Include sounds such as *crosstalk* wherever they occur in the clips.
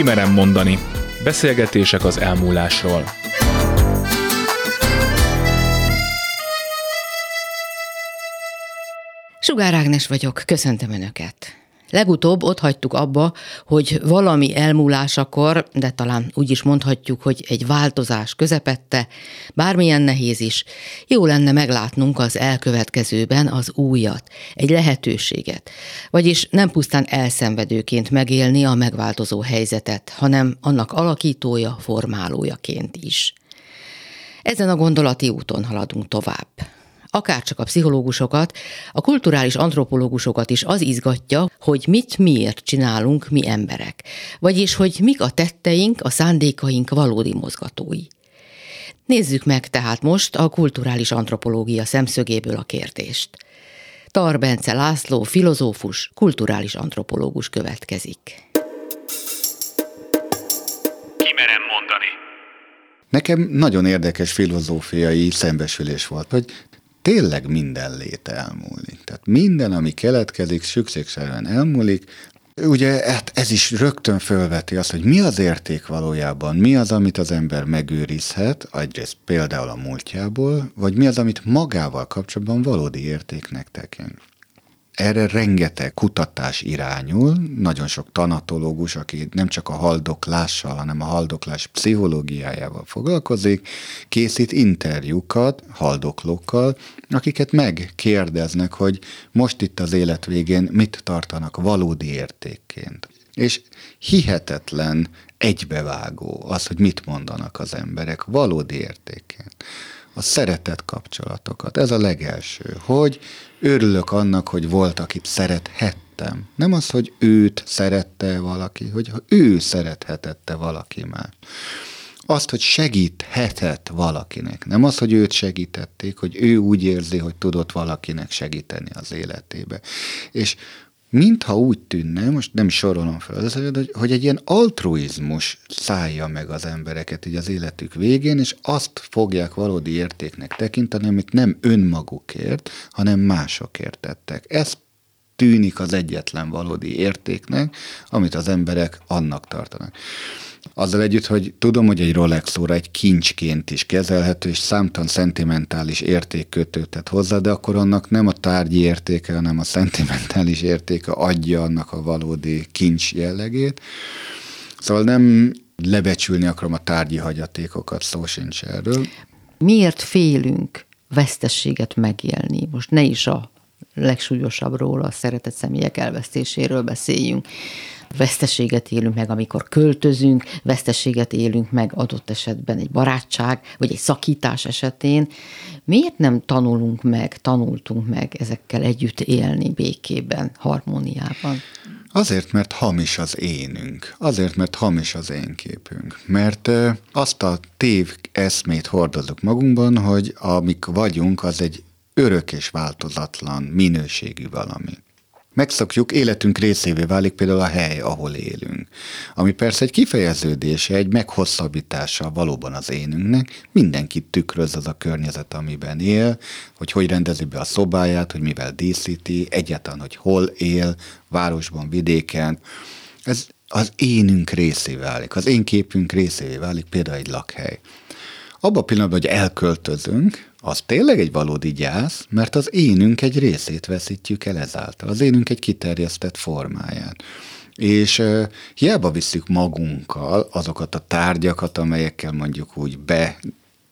Kimerem mondani. Beszélgetések az elmúlásról. Sugár Ágnes vagyok, köszöntöm Önöket. Legutóbb ott hagytuk abba, hogy valami elmúlásakor, de talán úgy is mondhatjuk, hogy egy változás közepette, bármilyen nehéz is, jó lenne meglátnunk az elkövetkezőben az újat, egy lehetőséget, vagyis nem pusztán elszenvedőként megélni a megváltozó helyzetet, hanem annak alakítója, formálójaként is. Ezen a gondolati úton haladunk tovább akárcsak a pszichológusokat, a kulturális antropológusokat is az izgatja, hogy mit miért csinálunk mi emberek, vagyis hogy mik a tetteink, a szándékaink valódi mozgatói. Nézzük meg tehát most a kulturális antropológia szemszögéből a kérdést. Tarbence László, filozófus, kulturális antropológus következik. Kimerem mondani. Nekem nagyon érdekes filozófiai szembesülés volt, hogy tényleg minden léte elmúlik. Tehát minden, ami keletkezik, szükségszerűen elmúlik, Ugye hát ez is rögtön fölveti azt, hogy mi az érték valójában, mi az, amit az ember megőrizhet, egyrészt például a múltjából, vagy mi az, amit magával kapcsolatban valódi értéknek tekint. Erre rengeteg kutatás irányul, nagyon sok tanatológus, aki nem csak a haldoklással, hanem a haldoklás pszichológiájával foglalkozik, készít interjúkat haldoklókkal, akiket megkérdeznek, hogy most itt az élet végén mit tartanak valódi értékként. És hihetetlen egybevágó az, hogy mit mondanak az emberek valódi értékként a szeretet kapcsolatokat. Ez a legelső, hogy örülök annak, hogy volt, akit szerethettem. Nem az, hogy őt szerette valaki, hogy ő szerethetette valaki már. Azt, hogy segíthetett valakinek. Nem az, hogy őt segítették, hogy ő úgy érzi, hogy tudott valakinek segíteni az életébe. És mintha úgy tűnne, most nem sorolom fel az hogy, hogy egy ilyen altruizmus szállja meg az embereket így az életük végén, és azt fogják valódi értéknek tekinteni, amit nem önmagukért, hanem másokért tettek. Ez tűnik az egyetlen valódi értéknek, amit az emberek annak tartanak. Azzal együtt, hogy tudom, hogy egy Rolex óra egy kincsként is kezelhető, és számtalan szentimentális érték kötőtet hozzá, de akkor annak nem a tárgyi értéke, hanem a szentimentális értéke adja annak a valódi kincs jellegét. Szóval nem lebecsülni akarom a tárgyi hagyatékokat, szó sincs erről. Miért félünk vesztességet megélni? Most ne is a legsúlyosabbról, a szeretett személyek elvesztéséről beszéljünk. Veszteséget élünk meg, amikor költözünk, veszteséget élünk meg adott esetben egy barátság, vagy egy szakítás esetén. Miért nem tanulunk meg, tanultunk meg ezekkel együtt élni békében, harmóniában? Azért, mert hamis az énünk. Azért, mert hamis az én képünk. Mert azt a tév eszmét hordozunk magunkban, hogy amik vagyunk, az egy örök és változatlan minőségű valami. Megszokjuk, életünk részévé válik például a hely, ahol élünk. Ami persze egy kifejeződése, egy meghosszabbítása valóban az énünknek, mindenkit tükröz az a környezet, amiben él, hogy hogy rendezi be a szobáját, hogy mivel díszíti, egyáltalán, hogy hol él, városban, vidéken. Ez az énünk részévé válik, az én képünk részévé válik például egy lakhely. Abban a pillanatban, hogy elköltözünk, az tényleg egy valódi gyász, mert az énünk egy részét veszítjük el ezáltal. Az énünk egy kiterjesztett formáját. És uh, hiába visszük magunkkal azokat a tárgyakat, amelyekkel mondjuk úgy be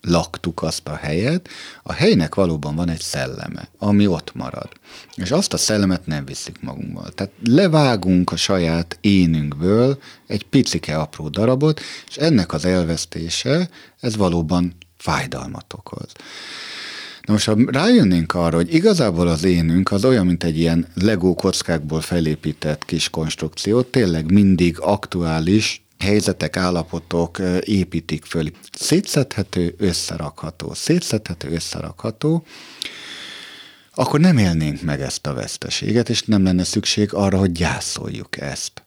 laktuk azt a helyet, a helynek valóban van egy szelleme, ami ott marad. És azt a szellemet nem visszük magunkból. Tehát levágunk a saját énünkből egy picike apró darabot, és ennek az elvesztése, ez valóban fájdalmat okoz. Na most, ha rájönnénk arra, hogy igazából az énünk az olyan, mint egy ilyen legó kockákból felépített kis konstrukció, tényleg mindig aktuális, helyzetek, állapotok építik föl. Szétszedhető, összerakható. Szétszedhető, összerakható, akkor nem élnénk meg ezt a veszteséget, és nem lenne szükség arra, hogy gyászoljuk ezt.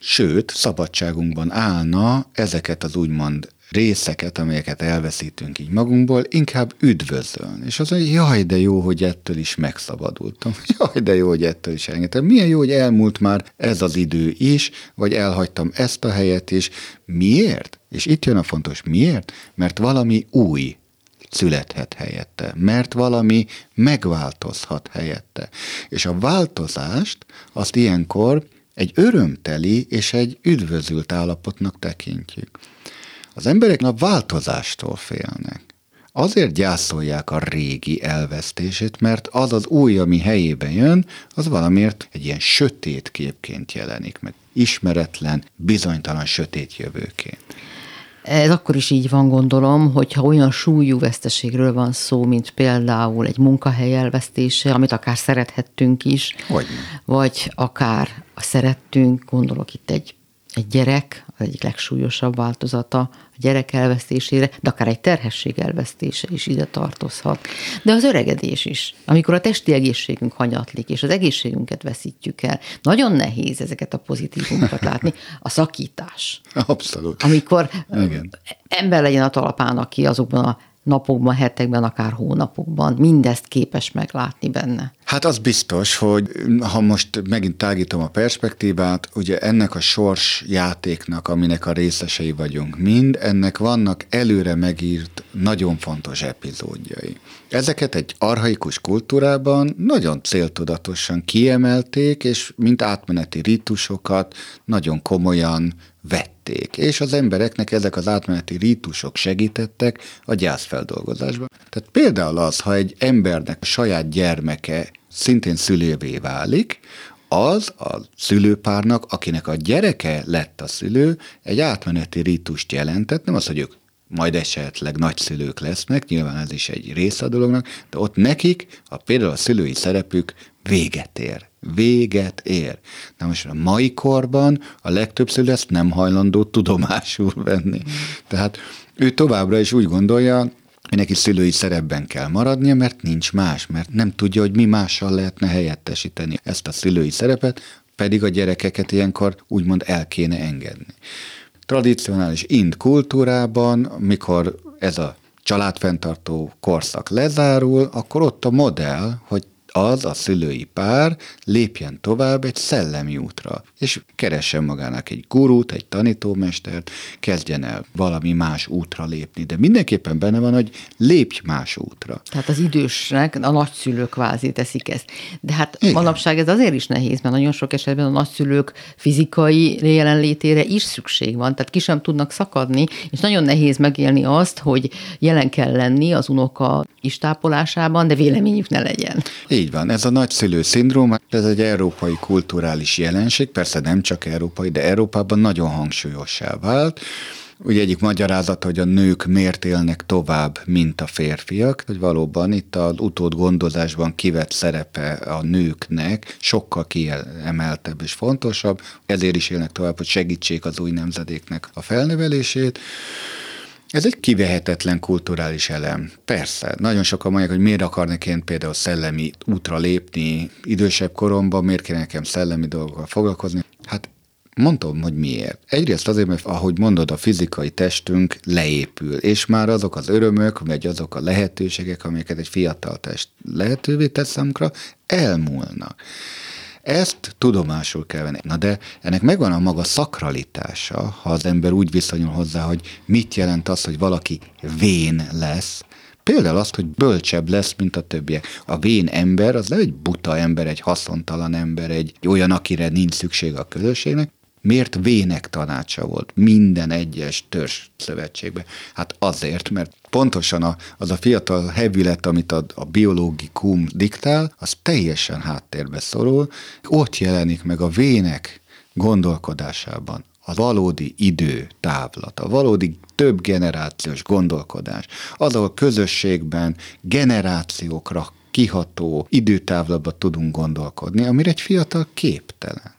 Sőt, szabadságunkban állna ezeket az úgymond részeket, amelyeket elveszítünk így magunkból, inkább üdvözölni. És az, hogy jaj, de jó, hogy ettől is megszabadultam. *laughs* Jaj, de jó, hogy ettől is engedtem. Milyen jó, hogy elmúlt már ez az idő is, vagy elhagytam ezt a helyet is. Miért? És itt jön a fontos, miért? Mert valami új születhet helyette, mert valami megváltozhat helyette. És a változást azt ilyenkor egy örömteli és egy üdvözült állapotnak tekintjük. Az emberek a változástól félnek. Azért gyászolják a régi elvesztését, mert az az új, ami helyébe jön, az valamiért egy ilyen sötét képként jelenik meg. Ismeretlen, bizonytalan sötét jövőként. Ez akkor is így van, gondolom, hogyha olyan súlyú veszteségről van szó, mint például egy munkahely elvesztése, amit akár szerethettünk is, Hogy vagy akár szerettünk, gondolok itt egy, egy gyerek, az egyik legsúlyosabb változata a gyerek elvesztésére, de akár egy terhesség elvesztése is ide tartozhat. De az öregedés is, amikor a testi egészségünk hanyatlik, és az egészségünket veszítjük el, nagyon nehéz ezeket a pozitívumokat *laughs* látni. A szakítás. Abszolút. Amikor Igen. ember legyen a talapán, aki azokban a napokban, hetekben, akár hónapokban mindezt képes meglátni benne. Hát az biztos, hogy ha most megint tágítom a perspektívát, ugye ennek a sors játéknak, aminek a részesei vagyunk mind, ennek vannak előre megírt nagyon fontos epizódjai. Ezeket egy arhaikus kultúrában nagyon céltudatosan kiemelték, és mint átmeneti rítusokat nagyon komolyan vették, és az embereknek ezek az átmeneti rítusok segítettek a gyászfeldolgozásban. Tehát például az, ha egy embernek saját gyermeke szintén szülővé válik, az a szülőpárnak, akinek a gyereke lett a szülő, egy átmeneti rítust jelentett, nem az, hogy ők majd esetleg nagyszülők lesznek, nyilván ez is egy része a dolognak, de ott nekik a, például a szülői szerepük véget ér. Véget ér. Na most a mai korban a legtöbb szülő ezt nem hajlandó tudomásul venni. Tehát ő továbbra is úgy gondolja, hogy neki szülői szerepben kell maradnia, mert nincs más, mert nem tudja, hogy mi mással lehetne helyettesíteni ezt a szülői szerepet, pedig a gyerekeket ilyenkor úgymond el kéne engedni. Tradicionális ind kultúrában, mikor ez a családfenntartó korszak lezárul, akkor ott a modell, hogy az a szülői pár lépjen tovább egy szellemi útra, és keressen magának egy gurút, egy tanítómestert, kezdjen el valami más útra lépni, de mindenképpen benne van, hogy lépj más útra. Tehát az idősnek a nagyszülők kvázi teszik ezt. De hát Igen. manapság ez azért is nehéz, mert nagyon sok esetben a nagyszülők fizikai jelenlétére is szükség van, tehát ki sem tudnak szakadni, és nagyon nehéz megélni azt, hogy jelen kell lenni az unoka istápolásában, de véleményük ne legyen. Így van, ez a nagyszülő szindróma, ez egy európai kulturális jelenség, persze nem csak európai, de Európában nagyon hangsúlyossá vált. Ugye egyik magyarázat, hogy a nők miért élnek tovább, mint a férfiak, hogy valóban itt az utód gondozásban kivett szerepe a nőknek sokkal kiemeltebb és fontosabb, ezért is élnek tovább, hogy segítsék az új nemzedéknek a felnevelését. Ez egy kivehetetlen kulturális elem. Persze, nagyon sokan mondják, hogy miért akarnék én például szellemi útra lépni idősebb koromban, miért kéne nekem szellemi dolgokkal foglalkozni. Hát Mondom, hogy miért. Egyrészt azért, mert ahogy mondod, a fizikai testünk leépül, és már azok az örömök, vagy azok a lehetőségek, amiket egy fiatal test lehetővé tesz számunkra, elmúlnak. Ezt tudomásul kell venni. Na de ennek megvan a maga szakralitása, ha az ember úgy viszonyul hozzá, hogy mit jelent az, hogy valaki vén lesz, Például azt, hogy bölcsebb lesz, mint a többiek. A vén ember az nem egy buta ember, egy haszontalan ember, egy olyan, akire nincs szükség a közösségnek, Miért vének tanácsa volt minden egyes törzs szövetségben? Hát azért, mert pontosan a, az a fiatal hevület, amit a, a biológikum diktál, az teljesen háttérbe szorul, ott jelenik meg a vének gondolkodásában a valódi idő távlat, a valódi több generációs gondolkodás, az, ahol közösségben generációkra kiható időtávlatban tudunk gondolkodni, amire egy fiatal képtelen.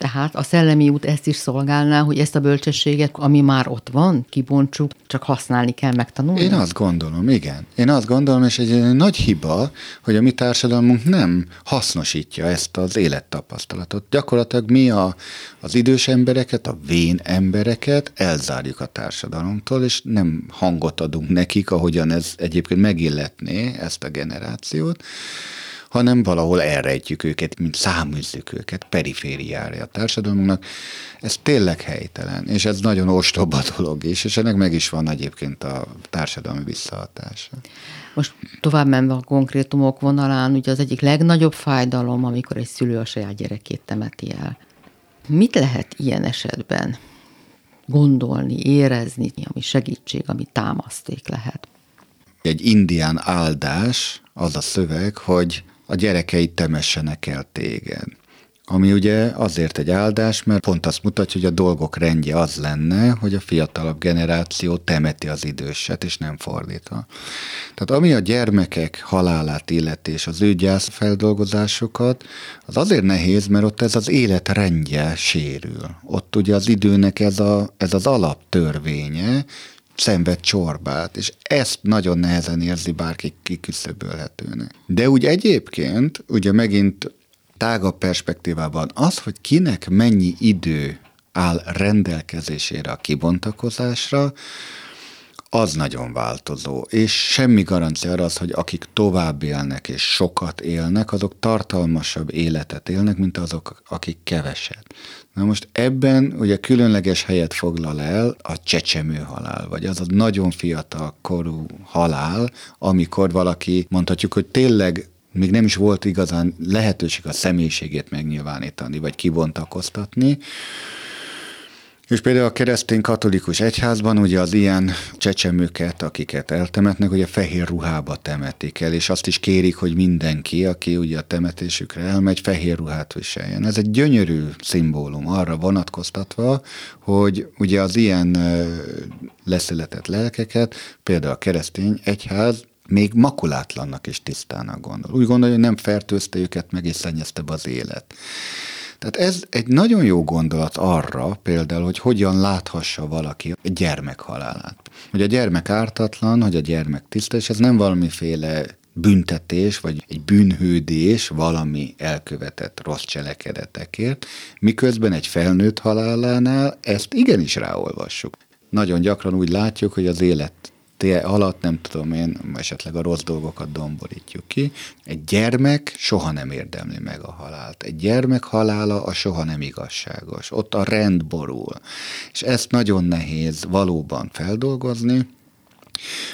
Tehát a szellemi út ezt is szolgálná, hogy ezt a bölcsességet, ami már ott van, kibontsuk, csak használni kell megtanulni? Én azt gondolom, igen. Én azt gondolom, és egy, nagy hiba, hogy a mi társadalmunk nem hasznosítja ezt az élettapasztalatot. Gyakorlatilag mi a, az idős embereket, a vén embereket elzárjuk a társadalomtól, és nem hangot adunk nekik, ahogyan ez egyébként megilletné ezt a generációt hanem valahol elrejtjük őket, mint száműzzük őket perifériára a társadalmunknak. Ez tényleg helytelen, és ez nagyon ostoba *laughs* dolog is, és ennek meg is van egyébként a társadalmi visszahatása. Most tovább menve a konkrétumok vonalán, ugye az egyik legnagyobb fájdalom, amikor egy szülő a saját gyerekét temeti el. Mit lehet ilyen esetben gondolni, érezni, ami segítség, ami támaszték lehet? Egy indián áldás az a szöveg, hogy a gyerekeit temessenek el téged. Ami ugye azért egy áldás, mert pont azt mutatja, hogy a dolgok rendje az lenne, hogy a fiatalabb generáció temeti az időset, és nem fordítva. Tehát ami a gyermekek halálát illeti, és az ő gyászfeldolgozásokat, az azért nehéz, mert ott ez az élet rendje sérül. Ott ugye az időnek ez, a, ez az alaptörvénye, szenved csorbát, és ezt nagyon nehezen érzi bárki kiküszöbölhetőnek. De úgy egyébként, ugye megint tágabb perspektívában az, hogy kinek mennyi idő áll rendelkezésére a kibontakozásra, az nagyon változó, és semmi garancia arra az, hogy akik tovább élnek és sokat élnek, azok tartalmasabb életet élnek, mint azok, akik keveset. Na most ebben ugye különleges helyet foglal el a csecsemő halál, vagy az a nagyon fiatal korú halál, amikor valaki mondhatjuk, hogy tényleg még nem is volt igazán lehetőség a személyiségét megnyilvánítani, vagy kibontakoztatni, és például a keresztény katolikus egyházban ugye az ilyen csecsemőket, akiket eltemetnek, ugye fehér ruhába temetik el, és azt is kérik, hogy mindenki, aki ugye a temetésükre elmegy, fehér ruhát viseljen. Ez egy gyönyörű szimbólum arra vonatkoztatva, hogy ugye az ilyen leszületett lelkeket, például a keresztény egyház még makulátlannak és tisztának gondol. Úgy gondolja, hogy nem fertőzte őket meg, és szennyezte az élet. Tehát ez egy nagyon jó gondolat arra például, hogy hogyan láthassa valaki a gyermek halálát. Hogy a gyermek ártatlan, hogy a gyermek tiszta, és ez nem valamiféle büntetés, vagy egy bűnhődés valami elkövetett rossz cselekedetekért, miközben egy felnőtt halálánál ezt igenis ráolvassuk. Nagyon gyakran úgy látjuk, hogy az élet alatt nem tudom én, esetleg a rossz dolgokat domborítjuk ki. Egy gyermek soha nem érdemli meg a halált. Egy gyermek halála a soha nem igazságos. Ott a rend borul. És ezt nagyon nehéz valóban feldolgozni,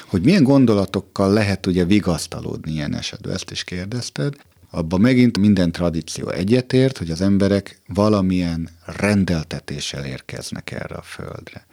hogy milyen gondolatokkal lehet ugye vigasztalódni ilyen esetben, ezt is kérdezted. Abban megint minden tradíció egyetért, hogy az emberek valamilyen rendeltetéssel érkeznek erre a földre.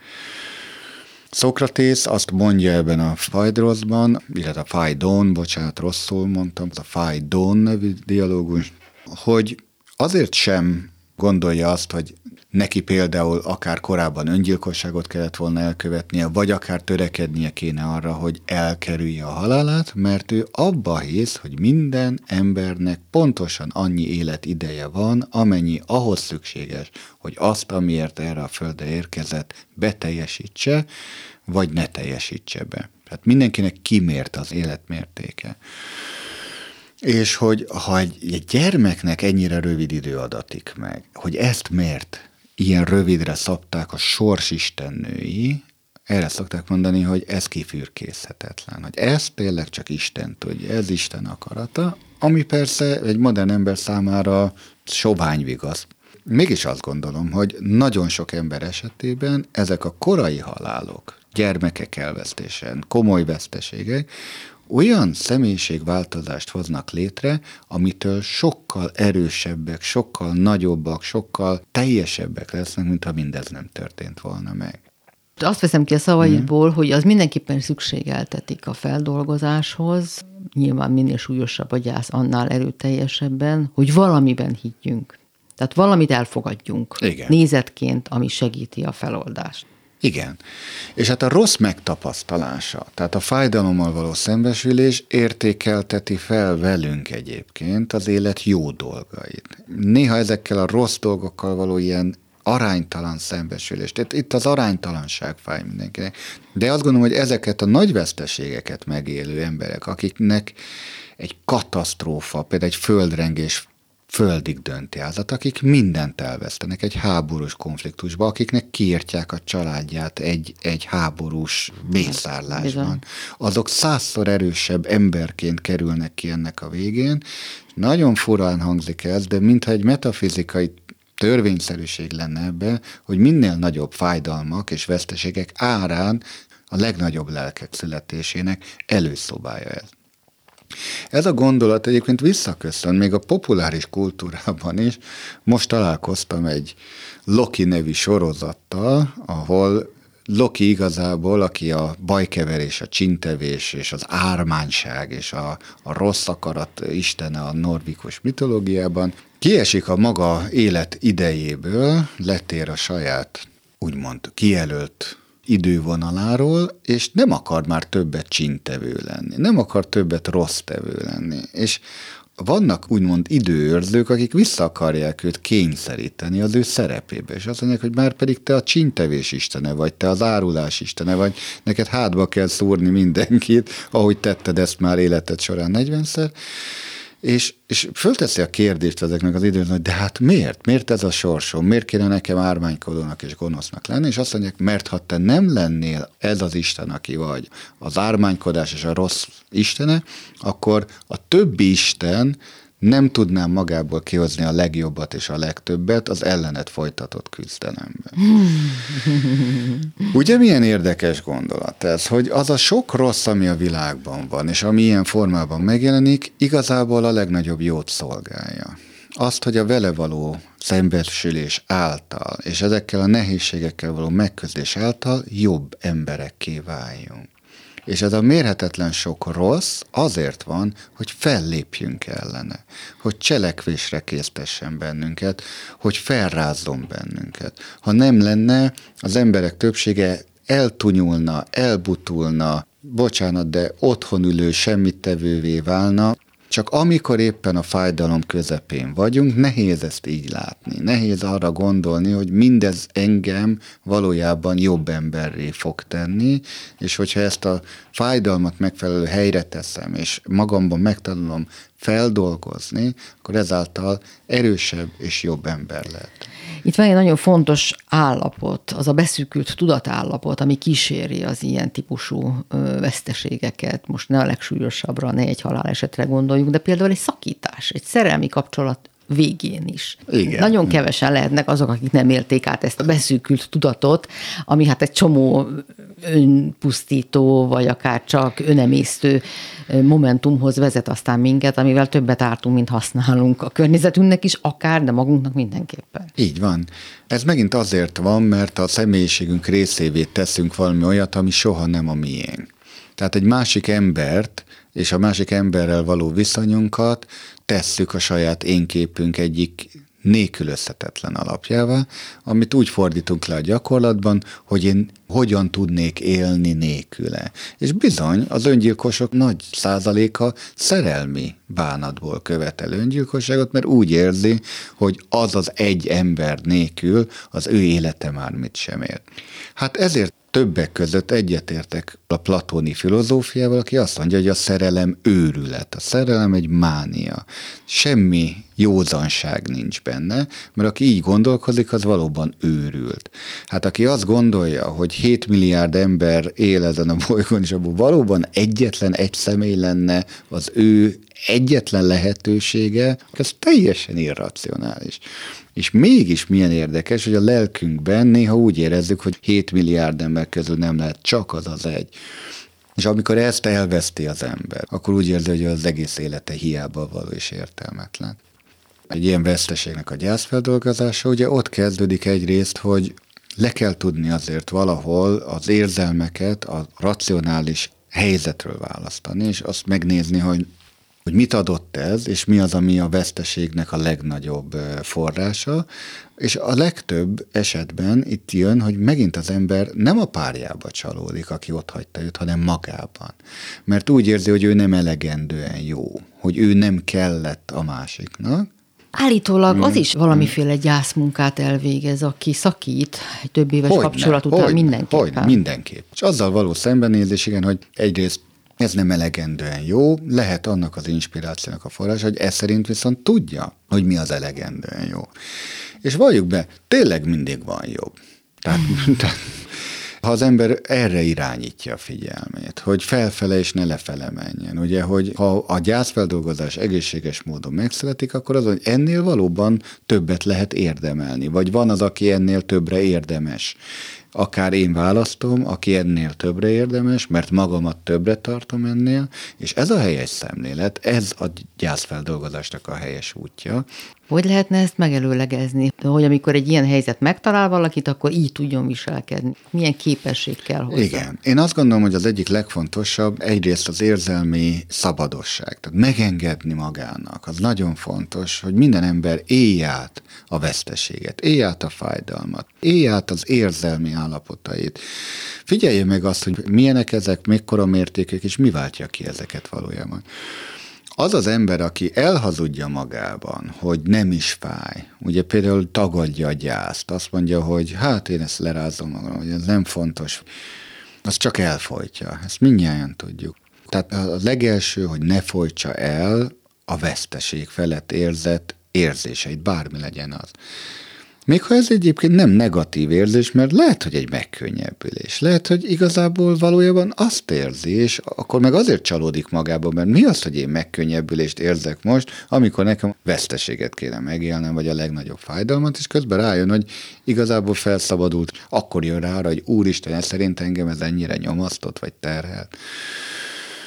Szokratész azt mondja ebben a Fajdroszban, illetve a Fajdon, bocsánat, rosszul mondtam, a Fajdon nevű dialógus, hogy azért sem gondolja azt, hogy neki például akár korábban öngyilkosságot kellett volna elkövetnie, vagy akár törekednie kéne arra, hogy elkerülje a halálát, mert ő abba hisz, hogy minden embernek pontosan annyi életideje van, amennyi ahhoz szükséges, hogy azt, amiért erre a földre érkezett, beteljesítse, vagy ne teljesítse be. Tehát mindenkinek kimért az életmértéke. És hogy ha egy, egy gyermeknek ennyire rövid idő adatik meg, hogy ezt miért ilyen rövidre szabták a sorsistennői, erre szokták mondani, hogy ez kifürkészhetetlen, hogy ez tényleg csak Isten tudja, ez Isten akarata, ami persze egy modern ember számára sovány vigasz. Mégis azt gondolom, hogy nagyon sok ember esetében ezek a korai halálok, gyermekek elvesztésen, komoly veszteségek, olyan személyiségváltozást hoznak létre, amitől sokkal erősebbek, sokkal nagyobbak, sokkal teljesebbek lesznek, mint ha mindez nem történt volna meg. Azt veszem ki a szavaidból, hogy az mindenképpen szükségeltetik a feldolgozáshoz, nyilván minél súlyosabb a gyász, annál erőteljesebben, hogy valamiben higgyünk. Tehát valamit elfogadjunk Igen. nézetként, ami segíti a feloldást. Igen. És hát a rossz megtapasztalása, tehát a fájdalommal való szembesülés értékelteti fel velünk egyébként az élet jó dolgait. Néha ezekkel a rossz dolgokkal való ilyen aránytalan szembesülés. Tehát itt az aránytalanság fáj mindenkinek. De azt gondolom, hogy ezeket a nagy veszteségeket megélő emberek, akiknek egy katasztrófa, például egy földrengés földig dönti ázat, akik mindent elvesztenek egy háborús konfliktusba, akiknek kiírtják a családját egy, egy háborús mészárlásban. Azok százszor erősebb emberként kerülnek ki ennek a végén. Nagyon furán hangzik ez, de mintha egy metafizikai törvényszerűség lenne ebbe, hogy minél nagyobb fájdalmak és veszteségek árán a legnagyobb lelkek születésének előszobája ez. Ez a gondolat egyébként visszaköszön még a populáris kultúrában is. Most találkoztam egy Loki nevű sorozattal, ahol Loki igazából, aki a bajkeverés, a csintevés és az ármányság és a, a rossz akarat istene a norvikus mitológiában, kiesik a maga élet idejéből, letér a saját úgymond kijelölt idővonaláról, és nem akar már többet csintevő lenni, nem akar többet rossz tevő lenni. És vannak úgymond időőrzők, akik vissza akarják őt kényszeríteni az ő szerepébe, és azt mondják, hogy már pedig te a csintevés istene vagy, te az árulás istene vagy, neked hátba kell szúrni mindenkit, ahogy tetted ezt már életed során 40-szer, és, és fölteszi a kérdést ezeknek az időn, hogy de hát miért? Miért ez a sorsom? Miért kéne nekem ármánykodónak és gonosznak lenni? És azt mondják, mert ha te nem lennél ez az Isten, aki vagy, az ármánykodás és a rossz istene, akkor a többi Isten nem tudnám magából kihozni a legjobbat és a legtöbbet az ellenet folytatott küzdelemben. *laughs* Ugye milyen érdekes gondolat ez, hogy az a sok rossz, ami a világban van, és ami ilyen formában megjelenik, igazából a legnagyobb jót szolgálja. Azt, hogy a vele való szembesülés által, és ezekkel a nehézségekkel való megküzdés által jobb emberekké váljunk. És ez a mérhetetlen sok rossz azért van, hogy fellépjünk ellene, hogy cselekvésre késztessen bennünket, hogy felrázzon bennünket. Ha nem lenne, az emberek többsége eltunyulna, elbutulna, bocsánat, de otthon ülő semmittevővé válna, csak amikor éppen a fájdalom közepén vagyunk, nehéz ezt így látni. Nehéz arra gondolni, hogy mindez engem valójában jobb emberré fog tenni, és hogyha ezt a fájdalmat megfelelő helyre teszem, és magamban megtanulom feldolgozni, akkor ezáltal erősebb és jobb ember lehet. Itt van egy nagyon fontos állapot, az a beszűkült tudatállapot, ami kíséri az ilyen típusú veszteségeket. Most ne a legsúlyosabbra, ne egy halálesetre gondoljunk, de például egy szakítás, egy szerelmi kapcsolat végén is. Igen. Nagyon kevesen lehetnek azok, akik nem élték át ezt a beszűkült tudatot, ami hát egy csomó önpusztító, vagy akár csak önemésztő momentumhoz vezet aztán minket, amivel többet ártunk, mint használunk a környezetünknek is, akár, de magunknak mindenképpen. Így van. Ez megint azért van, mert a személyiségünk részévé teszünk valami olyat, ami soha nem a miénk. Tehát egy másik embert és a másik emberrel való viszonyunkat tesszük a saját énképünk egyik nélkülözhetetlen alapjává, amit úgy fordítunk le a gyakorlatban, hogy én hogyan tudnék élni nélküle. És bizony, az öngyilkosok nagy százaléka szerelmi bánatból követel öngyilkosságot, mert úgy érzi, hogy az az egy ember nélkül az ő élete már mit sem ér. Hát ezért többek között egyetértek a platóni filozófiával, aki azt mondja, hogy a szerelem őrület, a szerelem egy mánia. Semmi józanság nincs benne, mert aki így gondolkozik, az valóban őrült. Hát aki azt gondolja, hogy 7 milliárd ember él ezen a bolygón, és abból valóban egyetlen egy személy lenne az ő egyetlen lehetősége, ez teljesen irracionális. És mégis milyen érdekes, hogy a lelkünkben néha úgy érezzük, hogy 7 milliárd ember közül nem lehet csak az az egy. És amikor ezt elveszti az ember, akkor úgy érzi, hogy az egész élete hiába való és értelmetlen. Egy ilyen veszteségnek a gyászfeldolgozása ugye ott kezdődik egyrészt, hogy le kell tudni azért valahol az érzelmeket a racionális helyzetről választani, és azt megnézni, hogy hogy mit adott ez, és mi az, ami a veszteségnek a legnagyobb forrása, És a legtöbb esetben itt jön, hogy megint az ember nem a párjába csalódik, aki ott hagyta őt, hanem magában. Mert úgy érzi, hogy ő nem elegendően jó, hogy ő nem kellett a másiknak, Állítólag az is valamiféle gyászmunkát elvégez, aki szakít egy több éves Hogyne, kapcsolat után hogyne, mindenképpen. Hogyne, mindenképp. És azzal való szembenézés, igen, hogy egyrészt ez nem elegendően jó, lehet annak az inspirációnak a forrás, hogy ez szerint viszont tudja, hogy mi az elegendően jó. És valljuk be, tényleg mindig van jobb. Tehát, *laughs* tehát ha az ember erre irányítja a figyelmét, hogy felfele és ne lefele menjen. Ugye, hogy ha a gyászfeldolgozás egészséges módon megszületik, akkor az, hogy ennél valóban többet lehet érdemelni, vagy van az, aki ennél többre érdemes akár én választom, aki ennél többre érdemes, mert magamat többre tartom ennél, és ez a helyes szemlélet, ez a gyászfeldolgozásnak a helyes útja. Hogy lehetne ezt megelőlegezni? Hogy amikor egy ilyen helyzet megtalál valakit, akkor így tudjon viselkedni. Milyen képesség kell hozzá? Igen. Én azt gondolom, hogy az egyik legfontosabb egyrészt az érzelmi szabadosság. Tehát megengedni magának. Az nagyon fontos, hogy minden ember élj át a veszteséget, élj át a fájdalmat, élj át az érzelmi állapotait. Figyelje meg azt, hogy milyenek ezek, mekkora mértékek, és mi váltja ki ezeket valójában. Az az ember, aki elhazudja magában, hogy nem is fáj, ugye például tagadja a gyászt, azt mondja, hogy hát én ezt lerázom magam, hogy ez nem fontos, az csak elfolytja. Ezt mindjárt tudjuk. Tehát a legelső, hogy ne folytsa el a veszteség felett érzett érzéseit, bármi legyen az. Még ha ez egyébként nem negatív érzés, mert lehet, hogy egy megkönnyebbülés. Lehet, hogy igazából valójában azt érzi, és akkor meg azért csalódik magába, mert mi az, hogy én megkönnyebbülést érzek most, amikor nekem veszteséget kéne megélnem, vagy a legnagyobb fájdalmat, és közben rájön, hogy igazából felszabadult, akkor jön rá, hogy úristen, ez szerint engem ez ennyire nyomasztott, vagy terhelt.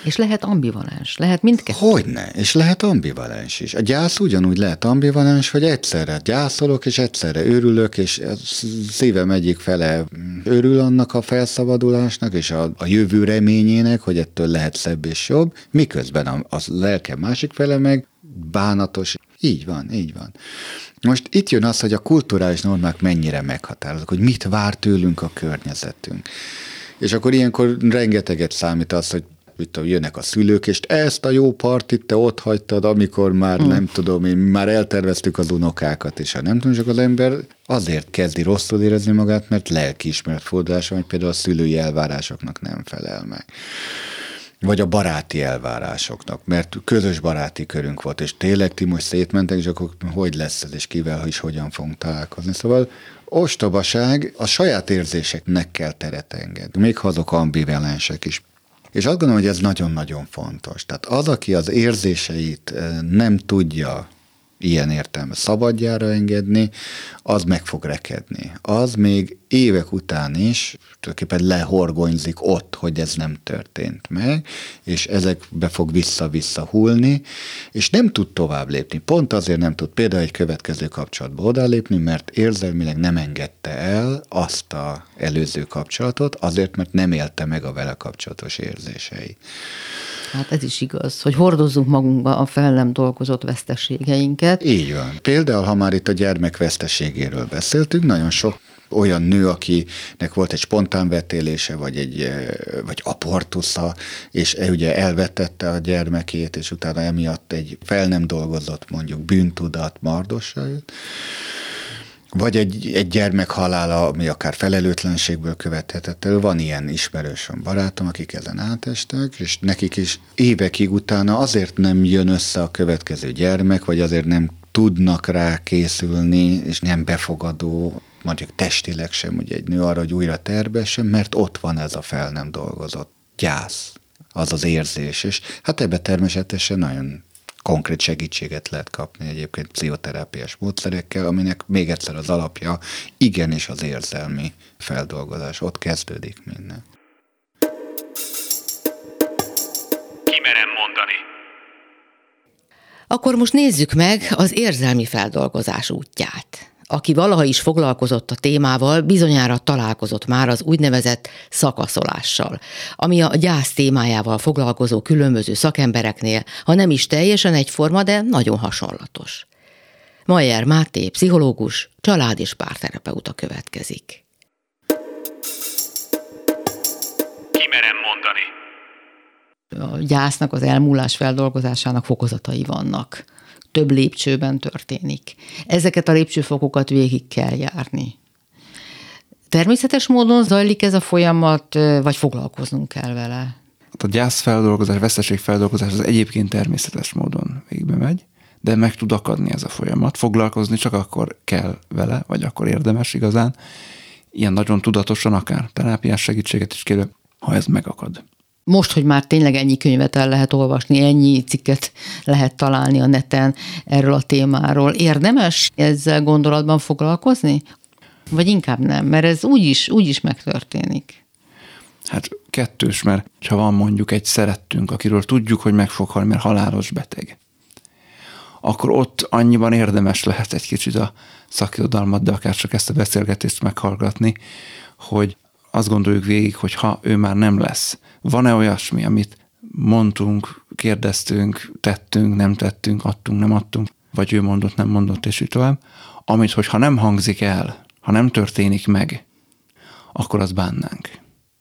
És lehet ambivalens, lehet mindkettő. Hogyne, és lehet ambivalens is. A gyász ugyanúgy lehet ambivalens, hogy egyszerre gyászolok, és egyszerre örülök, és a szívem egyik fele örül annak a felszabadulásnak, és a, a jövő reményének, hogy ettől lehet szebb és jobb, miközben a, a lelkem másik fele meg bánatos. Így van, így van. Most itt jön az, hogy a kulturális normák mennyire meghatározók, hogy mit vár tőlünk a környezetünk. És akkor ilyenkor rengeteget számít az, hogy mit tudom, jönnek a szülők, és ezt a jó partit te ott hagytad, amikor már hmm. nem tudom én, már elterveztük az unokákat, és ha nem tudom, csak az ember azért kezdi rosszul érezni magát, mert lelkiismeret fordulása, hogy például a szülői elvárásoknak nem felel meg vagy a baráti elvárásoknak, mert közös baráti körünk volt, és tényleg ti most szétmentek, és akkor hogy lesz ez, és kivel is hogyan fogunk találkozni. Szóval ostobaság a saját érzéseknek kell teret engedni, még ha azok ambivalensek is. És azt gondolom, hogy ez nagyon-nagyon fontos. Tehát az, aki az érzéseit eh, nem tudja ilyen értelme szabadjára engedni, az meg fog rekedni. Az még évek után is tulajdonképpen lehorgonyzik ott, hogy ez nem történt meg, és ezekbe fog vissza-vissza hullni, és nem tud tovább lépni. Pont azért nem tud például egy következő kapcsolatba odalépni, mert érzelmileg nem engedte el azt a előző kapcsolatot, azért, mert nem élte meg a vele kapcsolatos érzései. Hát ez is igaz, hogy hordozzunk magunkba a fel nem dolgozott veszteségeinket. Így van. Például, ha már itt a gyermek veszteségéről beszéltünk, nagyon sok olyan nő, akinek volt egy spontán vetélése, vagy egy eh, vagy aportusza, és e ugye elvetette a gyermekét, és utána emiatt egy fel nem dolgozott mondjuk bűntudat mardossa jött, vagy egy, egy gyermek halála, ami akár felelőtlenségből követhetett el. Van ilyen ismerősöm, barátom, akik ezen átestek, és nekik is évekig utána azért nem jön össze a következő gyermek, vagy azért nem tudnak rá készülni, és nem befogadó, mondjuk testileg sem, ugye egy nő arra, hogy újra terbessen, mert ott van ez a fel nem dolgozott gyász, az az érzés, és hát ebbe természetesen nagyon konkrét segítséget lehet kapni egyébként pszichoterápiás módszerekkel, aminek még egyszer az alapja igenis az érzelmi feldolgozás. Ott kezdődik minden. Kimerem mondani. Akkor most nézzük meg az érzelmi feldolgozás útját aki valaha is foglalkozott a témával, bizonyára találkozott már az úgynevezett szakaszolással, ami a gyász témájával foglalkozó különböző szakembereknél, ha nem is teljesen egyforma, de nagyon hasonlatos. Majer Máté, pszichológus, család és párterapeuta következik. Kimerem mondani. A gyásznak, az elmúlás feldolgozásának fokozatai vannak. Több lépcsőben történik. Ezeket a lépcsőfokokat végig kell járni. Természetes módon zajlik ez a folyamat, vagy foglalkoznunk kell vele? Hát a gyászfeldolgozás, veszteségfeldolgozás az egyébként természetes módon végbe megy, de meg tud akadni ez a folyamat. Foglalkozni csak akkor kell vele, vagy akkor érdemes igazán. Ilyen nagyon tudatosan, akár terápiás segítséget is kérve, ha ez megakad. Most, hogy már tényleg ennyi könyvet el lehet olvasni, ennyi cikket lehet találni a neten erről a témáról, érdemes ezzel gondolatban foglalkozni? Vagy inkább nem, mert ez úgyis, úgyis megtörténik. Hát kettős, mert ha van mondjuk egy szerettünk, akiről tudjuk, hogy meg fog halni, mert halálos beteg, akkor ott annyiban érdemes lehet egy kicsit a szakirodalmat, de akár csak ezt a beszélgetést meghallgatni, hogy azt gondoljuk végig, hogy ha ő már nem lesz, van-e olyasmi, amit mondtunk, kérdeztünk, tettünk, nem tettünk, adtunk, nem adtunk, vagy ő mondott, nem mondott, és így tovább, amit, hogyha nem hangzik el, ha nem történik meg, akkor az bánnánk,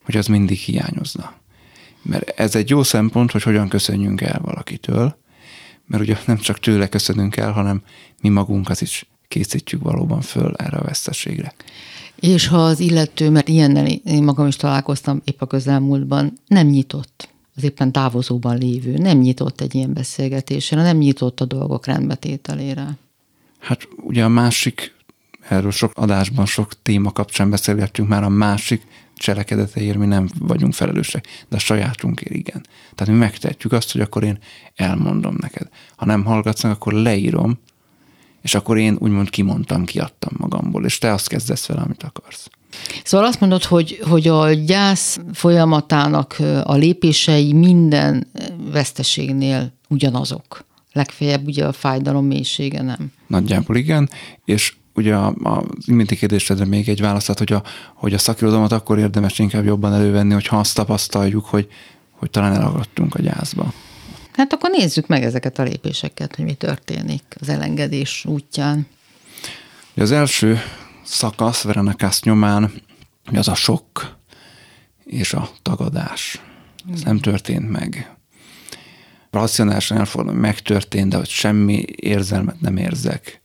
hogy az mindig hiányozna. Mert ez egy jó szempont, hogy hogyan köszönjünk el valakitől, mert ugye nem csak tőle köszönünk el, hanem mi magunkat is készítjük valóban föl erre a veszteségre. És ha az illető, mert ilyennel én magam is találkoztam épp a közelmúltban, nem nyitott, az éppen távozóban lévő, nem nyitott egy ilyen beszélgetésre, nem nyitott a dolgok rendbetételére. Hát ugye a másik, erről sok adásban, sok téma kapcsán beszélgettünk már, a másik cselekedeteért mi nem vagyunk felelősek, de a sajátunkért igen. Tehát mi megtehetjük azt, hogy akkor én elmondom neked. Ha nem hallgatsz akkor leírom, és akkor én úgymond kimondtam, kiadtam magamból, és te azt kezdesz fel, amit akarsz. Szóval azt mondod, hogy, hogy a gyász folyamatának a lépései minden veszteségnél ugyanazok. Legfeljebb ugye a fájdalom mélysége nem. Nagyjából igen, és ugye az iménti kérdésedre még egy választát, hogy a, hogy a szakirodalmat akkor érdemes inkább jobban elővenni, hogyha azt tapasztaljuk, hogy, hogy talán elagadtunk a gyászba. Hát akkor nézzük meg ezeket a lépéseket, hogy mi történik az elengedés útján. Az első szakasz Verenekász nyomán az a sok és a tagadás. Ez nem történt meg. Racionálisan elfogadom, hogy megtörtént, de hogy semmi érzelmet nem érzek.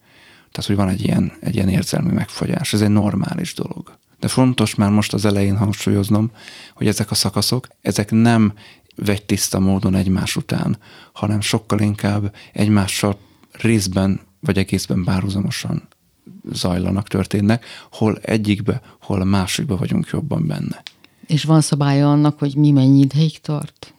Tehát, hogy van egy ilyen, egy ilyen érzelmi megfogyás. Ez egy normális dolog. De fontos már most az elején hangsúlyoznom, hogy ezek a szakaszok, ezek nem vegy tiszta módon egymás után, hanem sokkal inkább egymással részben vagy egészben párhuzamosan zajlanak, történnek, hol egyikbe, hol a másikba vagyunk jobban benne. És van szabálya annak, hogy mi mennyi ideig tart?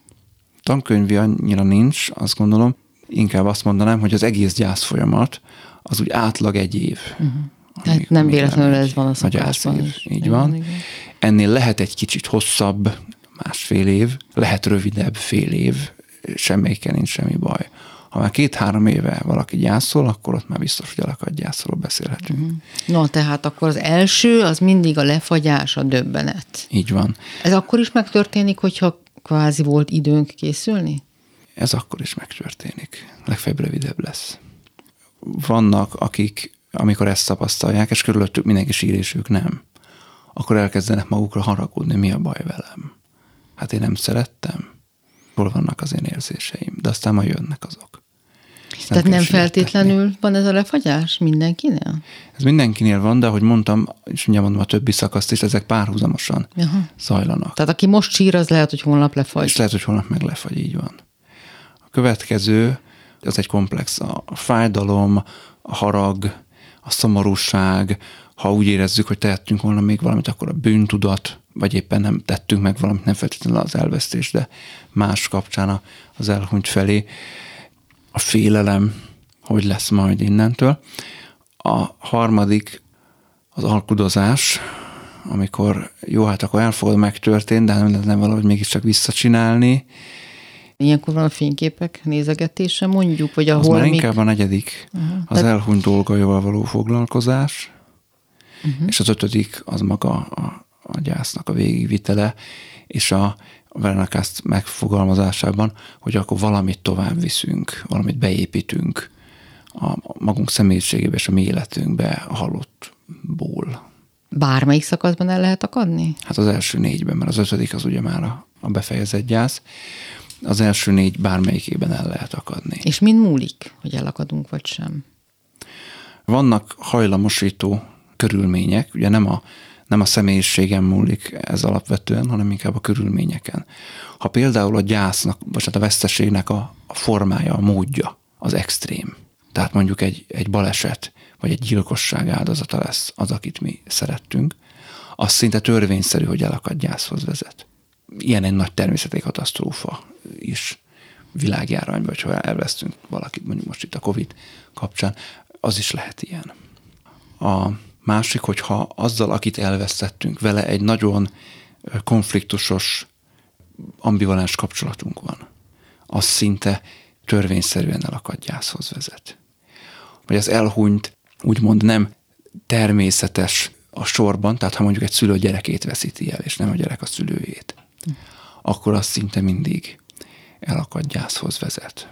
Tankönyvi annyira nincs, azt gondolom, inkább azt mondanám, hogy az egész gyász folyamat az úgy átlag egy év. Uh-huh. Tehát nem véletlenül ez van a szakásban is. Így van. Igen. Ennél lehet egy kicsit hosszabb, másfél év, lehet rövidebb, fél év, semmelyikkel nincs semmi baj. Ha már két-három éve valaki gyászol, akkor ott már biztos, hogy elakadt gyászoló beszélhetünk. Uh-huh. No, tehát akkor az első, az mindig a lefagyás, a döbbenet. Így van. Ez akkor is megtörténik, hogyha kvázi volt időnk készülni? Ez akkor is megtörténik. Legfeljebb rövidebb lesz. Vannak, akik, amikor ezt tapasztalják, és körülöttük mindenki sír, és ők nem, akkor elkezdenek magukra haragudni, mi a baj velem hát én nem szerettem, hol vannak az én érzéseim, de aztán majd jönnek azok. Ezt Tehát nem, feltétlenül van ez a lefagyás mindenkinél? Ez mindenkinél van, de ahogy mondtam, és ugye mondom a többi szakaszt is, ezek párhuzamosan Aha. zajlanak. Tehát aki most sír, az lehet, hogy holnap lefagy. És lehet, hogy holnap meg lefagy, így van. A következő, az egy komplex. A fájdalom, a harag, a szomorúság, ha úgy érezzük, hogy tehetünk volna még valamit, akkor a bűntudat, vagy éppen nem tettünk meg valamit, nem feltétlenül az elvesztés, de más kapcsán az elhunyt felé. A félelem, hogy lesz majd innentől. A harmadik az alkudozás, amikor jó, hát akkor elfogad, megtörtént, de nem lehetne valahogy mégiscsak visszacsinálni. Ilyenkor van a fényképek nézegetése mondjuk, vagy ahol az már még... inkább a negyedik, uh-huh. az Tehát... elhunyt dolgaival való foglalkozás, uh-huh. és az ötödik az maga a, a gyásznak a végigvitele, és a Vernakászt megfogalmazásában, hogy akkor valamit tovább viszünk, valamit beépítünk a magunk személyiségébe és a mi életünkbe a halottból. Bármelyik szakaszban el lehet akadni? Hát az első négyben, mert az ötödik az ugye már a, a befejezett gyász. Az első négy bármelyikében el lehet akadni. És mind múlik, hogy elakadunk vagy sem? Vannak hajlamosító körülmények, ugye nem a, nem a személyiségem múlik ez alapvetően, hanem inkább a körülményeken. Ha például a gyásznak, vagy hát a veszteségnek a, a formája, a módja az extrém, tehát mondjuk egy, egy baleset, vagy egy gyilkosság áldozata lesz az, akit mi szerettünk, az szinte törvényszerű, hogy elakad gyászhoz vezet. Ilyen egy nagy természeti katasztrófa is világjárvány, vagy ha elvesztünk valakit, mondjuk most itt a Covid kapcsán, az is lehet ilyen. A másik, hogyha azzal, akit elvesztettünk, vele egy nagyon konfliktusos, ambivalens kapcsolatunk van, az szinte törvényszerűen elakad gyászhoz vezet. Vagy az elhunyt úgymond nem természetes a sorban, tehát ha mondjuk egy szülő gyerekét veszíti el, és nem a gyerek a szülőjét, akkor az szinte mindig elakad gyászhoz vezet.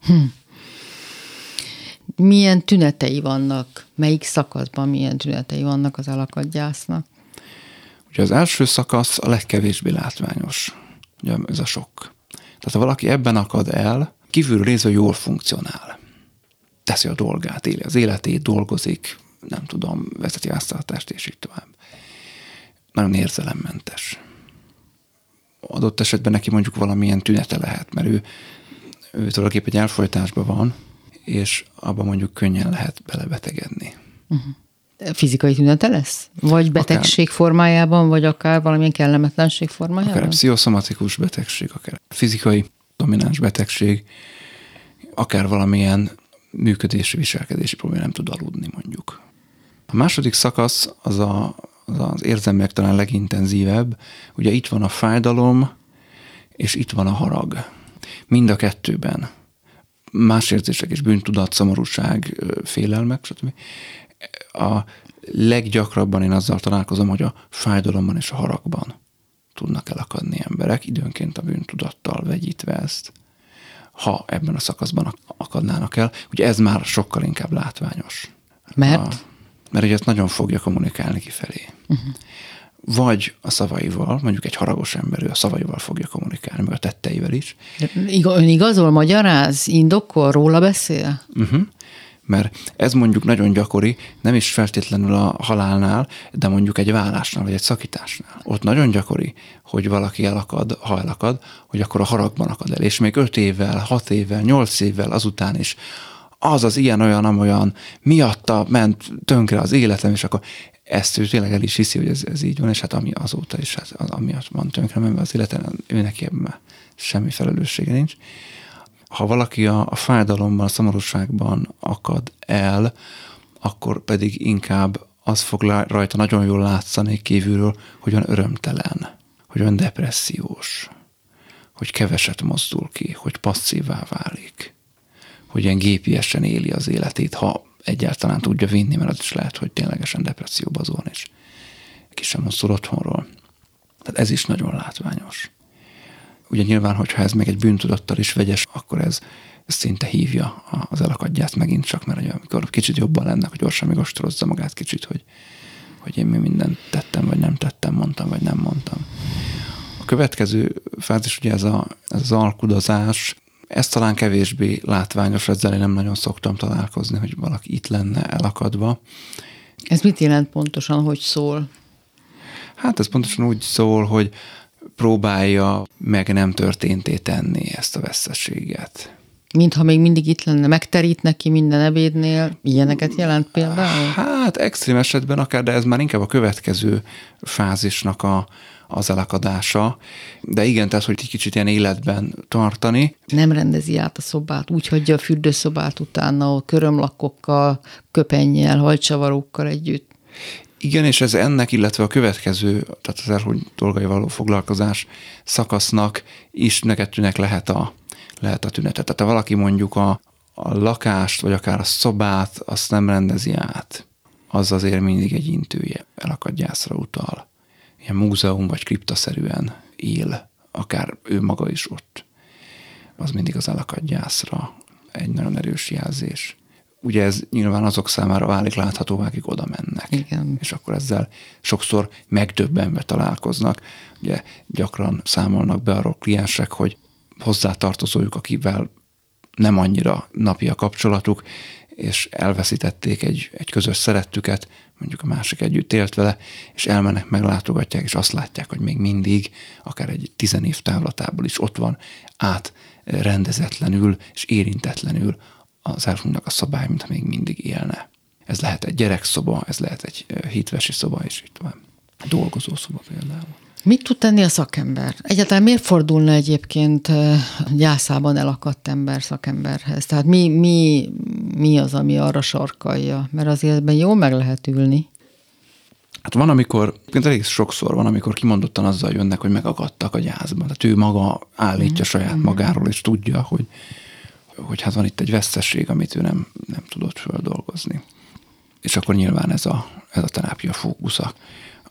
Hm. Milyen tünetei vannak? Melyik szakaszban milyen tünetei vannak az gyásznak? Ugye az első szakasz a legkevésbé látványos. Ugye ez a sok. Tehát ha valaki ebben akad el, kívülről nézve jól funkcionál. Teszi a dolgát, éli az életét, dolgozik, nem tudom, vezeti háztartást, és így tovább. Nagyon érzelemmentes. Adott esetben neki mondjuk valamilyen tünete lehet, mert ő, ő tulajdonképpen egy elfolytásban van, és abban mondjuk könnyen lehet belebetegedni. Uh-huh. Fizikai tünete lesz? Vagy betegség akár, formájában, vagy akár valamilyen kellemetlenség formájában? Akár pszichoszomatikus betegség, akár fizikai domináns betegség, akár valamilyen működési, viselkedési probléma nem tud aludni mondjuk. A második szakasz az a, az, az érzelmek talán legintenzívebb. Ugye itt van a fájdalom, és itt van a harag. Mind a kettőben. Más érzések is, bűntudat, szomorúság, félelmek, stb. A leggyakrabban én azzal találkozom, hogy a fájdalomban és a haragban tudnak elakadni emberek, időnként a bűntudattal vegyítve ezt, ha ebben a szakaszban akadnának el. Ugye ez már sokkal inkább látványos. Mert? A, mert ugye ezt nagyon fogja kommunikálni kifelé. Uh-huh. Vagy a szavaival, mondjuk egy haragos ember, ő a szavaival fogja kommunikálni, meg a tetteivel is. Ön igazol, magyaráz, indokol, róla beszél? Uh-huh mert ez mondjuk nagyon gyakori, nem is feltétlenül a halálnál, de mondjuk egy vállásnál, vagy egy szakításnál. Ott nagyon gyakori, hogy valaki elakad, ha elakad, hogy akkor a haragban akad el, és még öt évvel, hat évvel, nyolc évvel azután is az az ilyen, olyan, amolyan, miatta ment tönkre az életem, és akkor ezt ő tényleg el is hiszi, hogy ez, ez így van, és hát ami azóta is, hát az, amiatt van tönkre menve az életen, ő neki ebben semmi felelőssége nincs. Ha valaki a, a fájdalomban, a szomorúságban akad el, akkor pedig inkább az fog rajta nagyon jól látszani kívülről, hogy olyan örömtelen, hogy olyan depressziós, hogy keveset mozdul ki, hogy passzívá válik, hogy ilyen gépiesen éli az életét, ha egyáltalán tudja vinni, mert az is lehet, hogy ténylegesen depresszióba zón, és ki sem mozdul otthonról. Tehát ez is nagyon látványos. Ugye nyilván, hogyha ez meg egy bűntudattal is vegyes, akkor ez, szinte hívja az elakadját megint csak, mert amikor kicsit jobban lenne, hogy gyorsan még ostorozza magát kicsit, hogy, hogy én mi mindent tettem, vagy nem tettem, mondtam, vagy nem mondtam. A következő fázis ugye ez, a, ez az alkudozás, ez talán kevésbé látványos, ezzel én nem nagyon szoktam találkozni, hogy valaki itt lenne elakadva. Ez mit jelent pontosan, hogy szól? Hát ez pontosan úgy szól, hogy próbálja meg nem történté tenni ezt a veszteséget. Mintha még mindig itt lenne, megterít neki minden ebédnél, ilyeneket jelent például? Hát extrém esetben akár, de ez már inkább a következő fázisnak a, az elakadása. De igen, tehát, hogy egy kicsit ilyen életben tartani. Nem rendezi át a szobát, úgy hagyja a fürdőszobát utána, a körömlakokkal, köpennyel, halcsavarókkal együtt. Igen, és ez ennek, illetve a következő, tehát az elhuny dolgai való foglalkozás szakasznak is negetűnek lehet a, lehet a tünetet. Tehát ha valaki mondjuk a, a lakást, vagy akár a szobát, azt nem rendezi át, az azért mindig egy intője, elakadjászra utal. Ilyen múzeum vagy kriptaszerűen él, akár ő maga is ott. Az mindig az elakadjászra egy nagyon erős jelzés. ugye ez nyilván azok számára válik láthatóvá, akik oda mennek. Igen. És akkor ezzel sokszor megdöbbenve találkoznak. Ugye gyakran számolnak be arról kliensek, hogy hozzátartozójuk, akivel nem annyira napi a kapcsolatuk, és elveszítették egy, egy közös szerettüket, mondjuk a másik együtt élt vele, és elmennek, meglátogatják, és azt látják, hogy még mindig, akár egy tizenév távlatából is ott van, át rendezetlenül és érintetlenül az elfognak a szabály, mintha még mindig élne. Ez lehet egy gyerekszoba, ez lehet egy hitvesi szoba, és így tovább. Dolgozó szoba például. Mit tud tenni a szakember? Egyáltalán miért fordulna egyébként gyászában elakadt ember szakemberhez? Tehát mi, mi, mi az, ami arra sarkalja? Mert azért ebben jól meg lehet ülni. Hát van, amikor, elég sokszor van, amikor kimondottan azzal jönnek, hogy megakadtak a gyászban. Tehát ő maga állítja mm. saját magáról, és tudja, hogy, hogy hát van itt egy vesztesség, amit ő nem, nem tudott földolgozni. És akkor nyilván ez a, ez a terápia fókusza.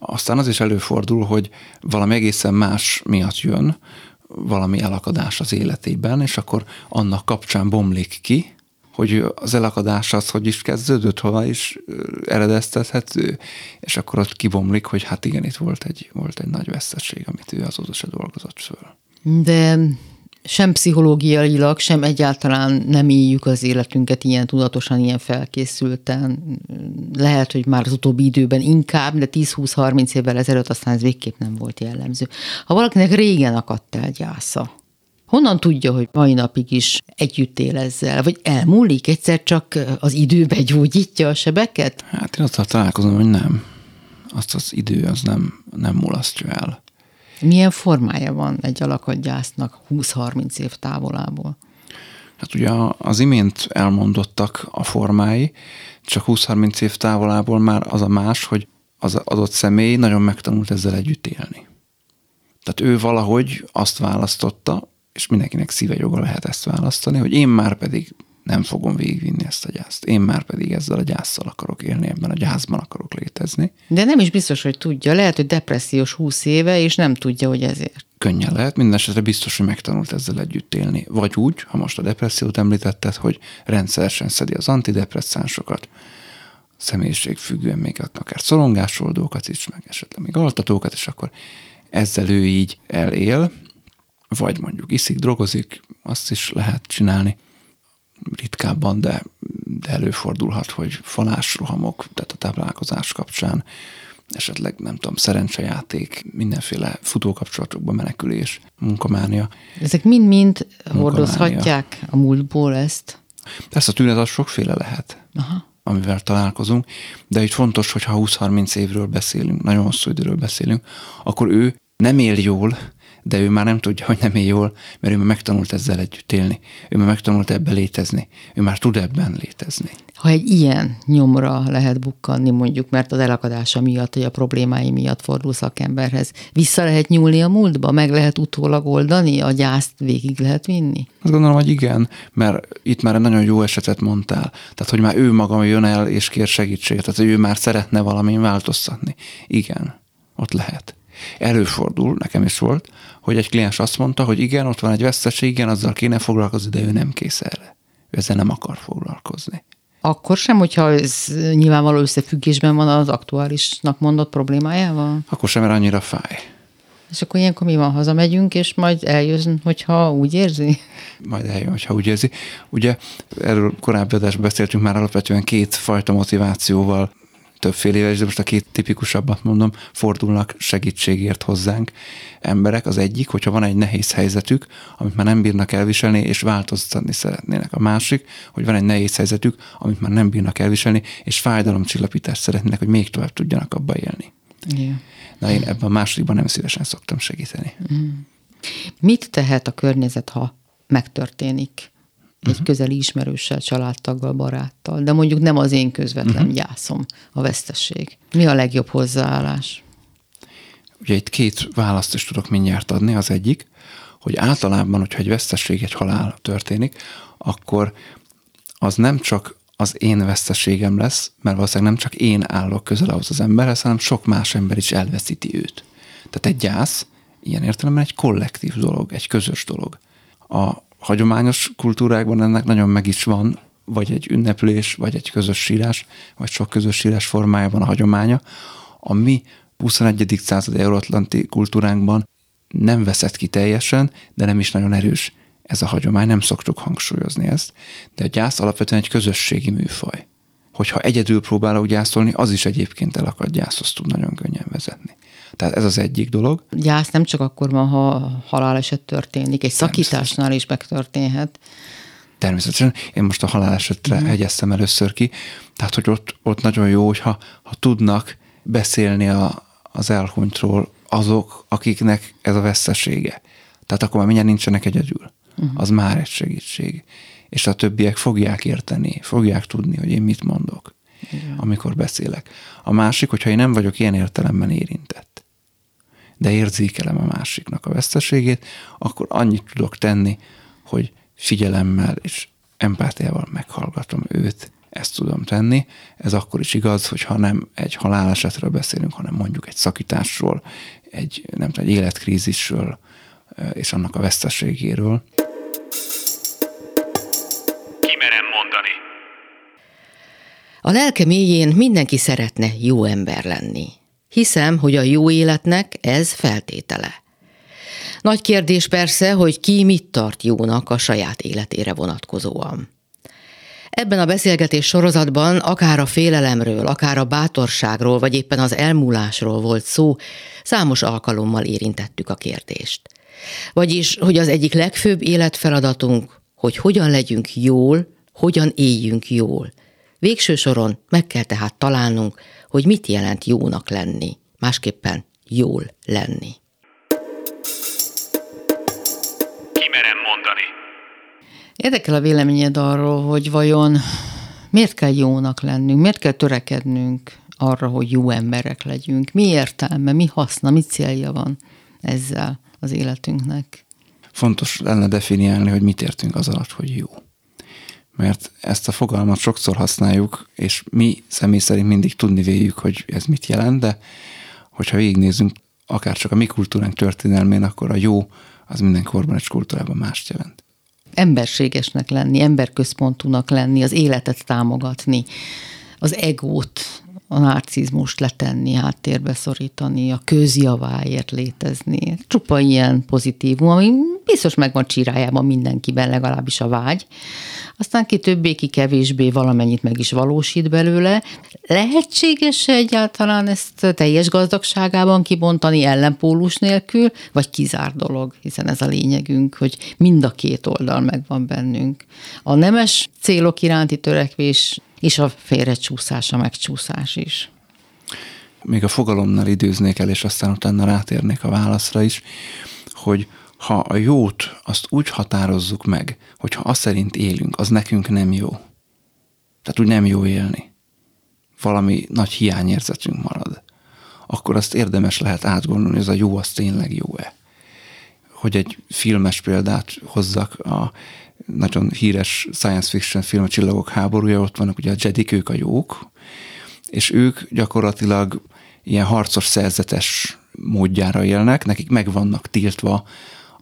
Aztán az is előfordul, hogy valami egészen más miatt jön, valami elakadás az életében, és akkor annak kapcsán bomlik ki, hogy az elakadás az, hogy is kezdődött, hova is eredeztethető, és akkor ott kibomlik, hogy hát igen, itt volt egy, volt egy nagy veszteség, amit ő azóta se dolgozott föl. De sem pszichológiailag, sem egyáltalán nem éljük az életünket ilyen tudatosan, ilyen felkészülten. Lehet, hogy már az utóbbi időben inkább, de 10-20-30 évvel ezelőtt aztán ez végképp nem volt jellemző. Ha valakinek régen akadt el gyásza, honnan tudja, hogy mai napig is együtt él ezzel? Vagy elmúlik egyszer csak az időbe gyógyítja a sebeket? Hát én azt találkozom, hogy nem. Azt az idő az nem, nem mulasztja el. Milyen formája van egy alakadgyásznak 20-30 év távolából? Hát ugye az imént elmondottak a formái, csak 20-30 év távolából már az a más, hogy az adott személy nagyon megtanult ezzel együtt élni. Tehát ő valahogy azt választotta, és mindenkinek szíve joga lehet ezt választani, hogy én már pedig nem fogom végigvinni ezt a gyászt. Én már pedig ezzel a gyászsal akarok élni, ebben a gyászban akarok létezni. De nem is biztos, hogy tudja. Lehet, hogy depressziós 20 éve, és nem tudja, hogy ezért. Könnyen lehet, minden esetre biztos, hogy megtanult ezzel együtt élni. Vagy úgy, ha most a depressziót említetted, hogy rendszeresen szedi az antidepresszánsokat, függően még akár szorongásoldókat is, meg esetleg még altatókat, és akkor ezzel ő így elél, vagy mondjuk iszik, drogozik, azt is lehet csinálni ritkábban, de, de előfordulhat, hogy falásrohamok, tehát a táplálkozás kapcsán, esetleg nem tudom, szerencsejáték, mindenféle futókapcsolatokba menekülés, munkamánia. Ezek mind-mind hordozhatják a múltból ezt? Ezt a tünet az sokféle lehet. Aha amivel találkozunk, de itt fontos, hogy ha 20-30 évről beszélünk, nagyon hosszú időről beszélünk, akkor ő nem él jól, de ő már nem tudja, hogy nem él jól, mert ő már megtanult ezzel együtt élni. Ő már megtanult ebben létezni. Ő már tud ebben létezni. Ha egy ilyen nyomra lehet bukkanni, mondjuk, mert az elakadása miatt, vagy a problémái miatt fordul szakemberhez, vissza lehet nyúlni a múltba, meg lehet utólag oldani, a gyászt végig lehet vinni? Azt gondolom, hogy igen, mert itt már egy nagyon jó esetet mondtál. Tehát, hogy már ő maga jön el és kér segítséget, tehát, hogy ő már szeretne valamin változtatni. Igen, ott lehet. Előfordul, nekem is volt, hogy egy kliens azt mondta, hogy igen, ott van egy veszteség, igen, azzal kéne foglalkozni, de ő nem kész erre. Ő ezzel nem akar foglalkozni. Akkor sem, hogyha ez nyilvánvaló összefüggésben van az aktuálisnak mondott problémájával? Akkor sem, mert annyira fáj. És akkor ilyenkor mi van, hazamegyünk, és majd eljön, hogyha úgy érzi? Majd eljön, hogyha úgy érzi. Ugye erről korábbi adásban beszéltünk már alapvetően két fajta motivációval többféle és de most a két tipikusabbat mondom, fordulnak segítségért hozzánk emberek. Az egyik, hogyha van egy nehéz helyzetük, amit már nem bírnak elviselni, és változtatni szeretnének. A másik, hogy van egy nehéz helyzetük, amit már nem bírnak elviselni, és fájdalomcsillapítást szeretnének, hogy még tovább tudjanak abba élni. Yeah. Na én ebben a másodikban nem szívesen szoktam segíteni. Mm. Mit tehet a környezet, ha megtörténik? Egy uh-huh. közeli ismerőssel, családtaggal, baráttal, de mondjuk nem az én közvetlen uh-huh. gyászom a vesztesség. Mi a legjobb hozzáállás? Ugye itt két választ is tudok mindjárt adni. Az egyik, hogy általában, hogyha egy vesztesség, egy halál történik, akkor az nem csak az én veszteségem lesz, mert valószínűleg nem csak én állok közel ahhoz az emberhez, hanem sok más ember is elveszíti őt. Tehát egy gyász ilyen értelemben egy kollektív dolog, egy közös dolog. A hagyományos kultúrákban ennek nagyon meg is van vagy egy ünneplés, vagy egy közös sírás, vagy sok közös sírás formájában a hagyománya, a mi 21. század euróatlanti kultúránkban nem veszett ki teljesen, de nem is nagyon erős ez a hagyomány, nem szoktuk hangsúlyozni ezt, de a gyász alapvetően egy közösségi műfaj. Hogyha egyedül próbálok gyászolni, az is egyébként elakadt gyászhoz tud nagyon könnyen vezetni. Tehát ez az egyik dolog. Gyász nem csak akkor van, ha haláleset történik, egy szakításnál is megtörténhet. Természetesen. Én most a halálesetre mm. hegyeztem először ki. Tehát, hogy ott, ott nagyon jó, hogyha ha tudnak beszélni a, az elhunytról azok, akiknek ez a vesztesége. Tehát akkor már mindjárt nincsenek egyedül. Uh-huh. Az már egy segítség. És a többiek fogják érteni, fogják tudni, hogy én mit mondok, Igen. amikor beszélek. A másik, hogyha én nem vagyok ilyen értelemben érintett, de érzékelem a másiknak a veszteségét, akkor annyit tudok tenni, hogy figyelemmel és empátiával meghallgatom őt, ezt tudom tenni. Ez akkor is igaz, hogyha nem egy halálesetről beszélünk, hanem mondjuk egy szakításról, egy, nem tudom, egy életkrízisről és annak a veszteségéről. Kimerem mondani. A lelke mélyén mindenki szeretne jó ember lenni. Hiszem, hogy a jó életnek ez feltétele. Nagy kérdés persze, hogy ki mit tart jónak a saját életére vonatkozóan. Ebben a beszélgetés sorozatban akár a félelemről, akár a bátorságról, vagy éppen az elmúlásról volt szó, számos alkalommal érintettük a kérdést. Vagyis, hogy az egyik legfőbb életfeladatunk, hogy hogyan legyünk jól, hogyan éljünk jól. Végső soron meg kell tehát találnunk, hogy mit jelent jónak lenni, másképpen jól lenni. Kimerem mondani. Érdekel a véleményed arról, hogy vajon miért kell jónak lennünk, miért kell törekednünk arra, hogy jó emberek legyünk, mi értelme, mi haszna, mi célja van ezzel az életünknek. Fontos lenne definiálni, hogy mit értünk az alatt, hogy jó. Mert ezt a fogalmat sokszor használjuk, és mi személy szerint mindig tudni véljük, hogy ez mit jelent, de hogyha végignézünk akár csak a mi kultúránk történelmén, akkor a jó az minden korban egy kultúrában mást jelent. Emberségesnek lenni, emberközpontúnak lenni, az életet támogatni, az egót, a narcizmust letenni, háttérbe szorítani, a közjaváért létezni. Csupa ilyen pozitívum, ami biztos megvan csirájában mindenkiben, legalábbis a vágy. Aztán ki többé, ki kevésbé valamennyit meg is valósít belőle. Lehetséges egyáltalán ezt teljes gazdagságában kibontani ellenpólus nélkül, vagy kizár dolog, hiszen ez a lényegünk, hogy mind a két oldal megvan bennünk. A nemes célok iránti törekvés és a félrecsúszás, a megcsúszás is. Még a fogalomnál időznék el, és aztán utána rátérnék a válaszra is, hogy ha a jót azt úgy határozzuk meg, hogyha azt szerint élünk, az nekünk nem jó. Tehát úgy nem jó élni. Valami nagy hiányérzetünk marad. Akkor azt érdemes lehet átgondolni, hogy ez a jó az tényleg jó-e. Hogy egy filmes példát hozzak, a nagyon híres science fiction film, a Csillagok háborúja, ott vannak ugye a Jedik, ők a jók, és ők gyakorlatilag ilyen harcos szerzetes módjára élnek, nekik meg vannak tiltva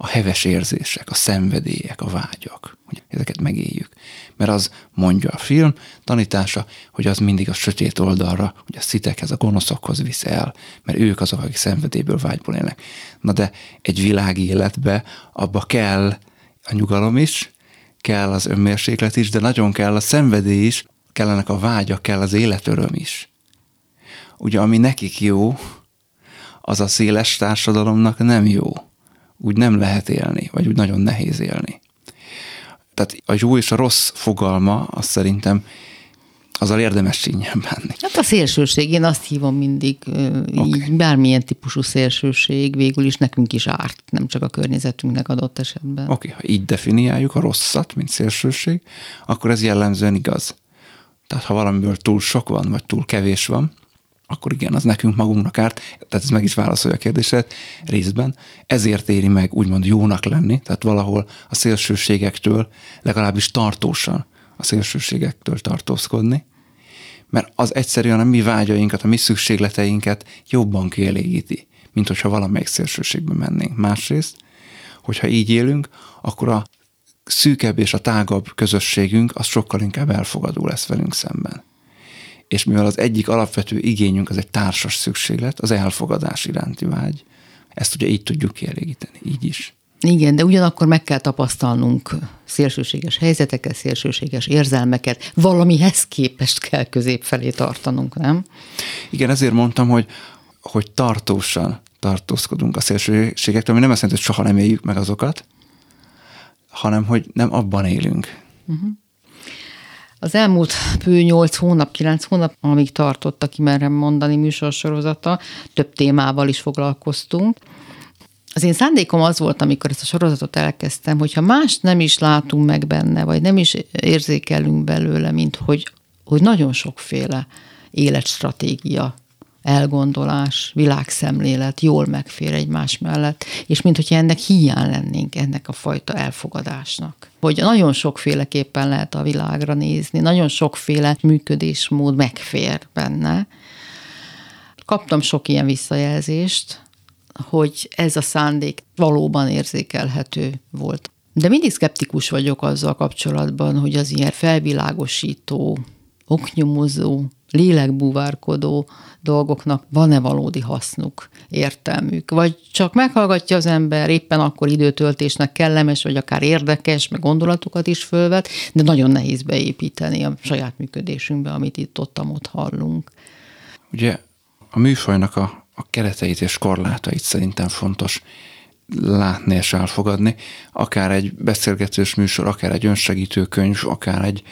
a heves érzések, a szenvedélyek, a vágyak, hogy ezeket megéljük. Mert az mondja a film tanítása, hogy az mindig a sötét oldalra, hogy a szitekhez, a gonoszokhoz visz el, mert ők azok, akik szenvedélyből, vágyból élnek. Na de egy világi életbe abba kell a nyugalom is, kell az önmérséklet is, de nagyon kell a szenvedély is, kellenek a vágyak, kell az életöröm is. Ugye, ami nekik jó, az a széles társadalomnak nem jó. Úgy nem lehet élni, vagy úgy nagyon nehéz élni. Tehát a jó és a rossz fogalma, azt szerintem azzal érdemes csínyen bánni. Hát a szélsőség, én azt hívom mindig, okay. így bármilyen típusú szélsőség végül is nekünk is árt, nem csak a környezetünknek adott esetben. Oké, okay, ha így definiáljuk a rosszat, mint szélsőség, akkor ez jellemzően igaz. Tehát ha valamiből túl sok van, vagy túl kevés van, akkor igen, az nekünk magunknak árt, tehát ez meg is válaszolja a kérdéset részben, ezért éri meg úgymond jónak lenni, tehát valahol a szélsőségektől legalábbis tartósan a szélsőségektől tartózkodni, mert az egyszerűen a mi vágyainkat, a mi szükségleteinket jobban kielégíti, mint hogyha valamelyik szélsőségbe mennénk. Másrészt, hogyha így élünk, akkor a szűkebb és a tágabb közösségünk az sokkal inkább elfogadó lesz velünk szemben. És mivel az egyik alapvető igényünk az egy társas szükséglet, az elfogadás iránti vágy, ezt ugye így tudjuk kielégíteni, így is. Igen, de ugyanakkor meg kell tapasztalnunk szélsőséges helyzeteket, szélsőséges érzelmeket, valamihez képest kell közép felé tartanunk, nem? Igen, ezért mondtam, hogy, hogy tartósan tartózkodunk a szélsőségektől, ami nem azt jelenti, hogy soha nem éljük meg azokat, hanem hogy nem abban élünk. Uh-huh. Az elmúlt bő 8 hónap, 9 hónap, amíg tartott a Kimerem mondani műsorsorozata, több témával is foglalkoztunk. Az én szándékom az volt, amikor ezt a sorozatot elkezdtem, hogyha más nem is látunk meg benne, vagy nem is érzékelünk belőle, mint hogy, hogy nagyon sokféle életstratégia elgondolás, világszemlélet jól megfér egymás mellett, és mint ennek hiány lennénk, ennek a fajta elfogadásnak. Hogy nagyon sokféleképpen lehet a világra nézni, nagyon sokféle működésmód megfér benne. Kaptam sok ilyen visszajelzést, hogy ez a szándék valóban érzékelhető volt. De mindig szkeptikus vagyok azzal kapcsolatban, hogy az ilyen felvilágosító, oknyomozó, lélekbúvárkodó dolgoknak van-e valódi hasznuk, értelmük, vagy csak meghallgatja az ember, éppen akkor időtöltésnek kellemes, vagy akár érdekes, meg gondolatokat is fölvet, de nagyon nehéz beépíteni a saját működésünkbe, amit itt ott, ott hallunk. Ugye a műfajnak a, a kereteit és korlátait szerintem fontos látni és elfogadni, akár egy beszélgetős műsor, akár egy önsegítő könyv, akár egy,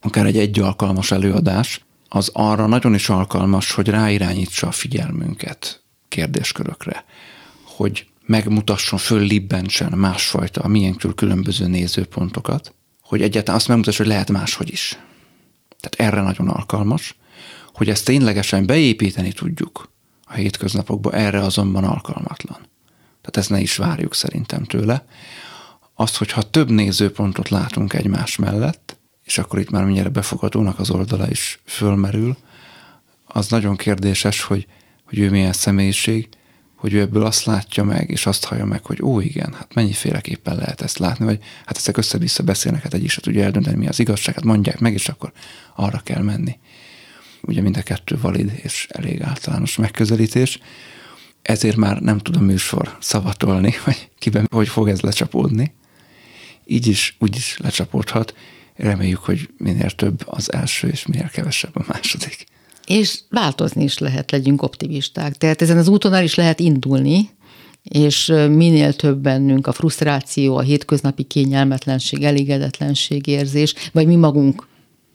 akár egy egy előadás, az arra nagyon is alkalmas, hogy ráirányítsa a figyelmünket kérdéskörökre, hogy megmutasson, föllibbentsen másfajta, a miénktől különböző nézőpontokat, hogy egyáltalán azt megmutassa, hogy lehet máshogy is. Tehát erre nagyon alkalmas, hogy ezt ténylegesen beépíteni tudjuk a hétköznapokba, erre azonban alkalmatlan. Tehát ezt ne is várjuk szerintem tőle. Azt, hogyha több nézőpontot látunk egymás mellett, és akkor itt már mindjárt befogadónak az oldala is fölmerül, az nagyon kérdéses, hogy, hogy ő milyen személyiség, hogy ő ebből azt látja meg, és azt hallja meg, hogy ó, igen, hát mennyiféleképpen lehet ezt látni, vagy hát ezek össze-vissza beszélnek, hát egy is tudja eldönteni, mi az igazság, hát mondják meg, és akkor arra kell menni. Ugye mind a kettő valid és elég általános megközelítés. Ezért már nem tudom műsor szavatolni, *laughs* hogy kiben hogy fog ez lecsapódni. Így is, úgy is lecsapódhat, reméljük, hogy minél több az első, és minél kevesebb a második. És változni is lehet, legyünk optimisták. Tehát ezen az úton el is lehet indulni, és minél több bennünk a frusztráció, a hétköznapi kényelmetlenség, elégedetlenség érzés, vagy mi magunk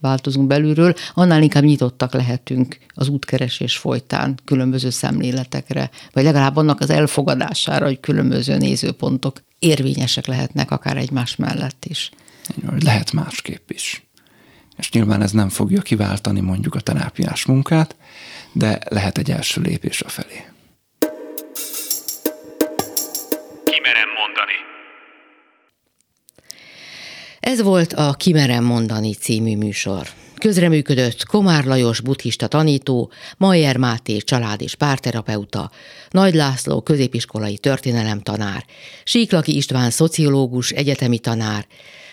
változunk belülről, annál inkább nyitottak lehetünk az útkeresés folytán különböző szemléletekre, vagy legalább annak az elfogadására, hogy különböző nézőpontok érvényesek lehetnek akár egymás mellett is hogy lehet másképp is. És nyilván ez nem fogja kiváltani mondjuk a terápiás munkát, de lehet egy első lépés a felé. Kimerem mondani. Ez volt a Kimerem mondani című műsor. Közreműködött Komár Lajos buddhista tanító, Majer Máté család és párterapeuta, Nagy László középiskolai történelemtanár, Síklaki István szociológus, egyetemi tanár,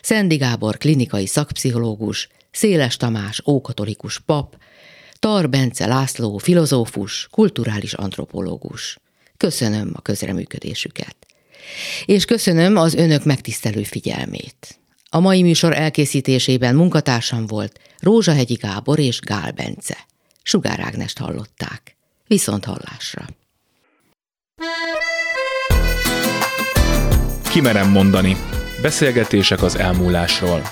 Szendi Gábor klinikai szakpszichológus, Széles Tamás ókatolikus pap, Tar Bence László filozófus, kulturális antropológus. Köszönöm a közreműködésüket. És köszönöm az önök megtisztelő figyelmét. A mai műsor elkészítésében munkatársam volt Rózsahegyi Gábor és Gál Bence. Sugár Ágnest hallották. Viszont hallásra. Kimerem mondani. Beszélgetések az elmúlásról.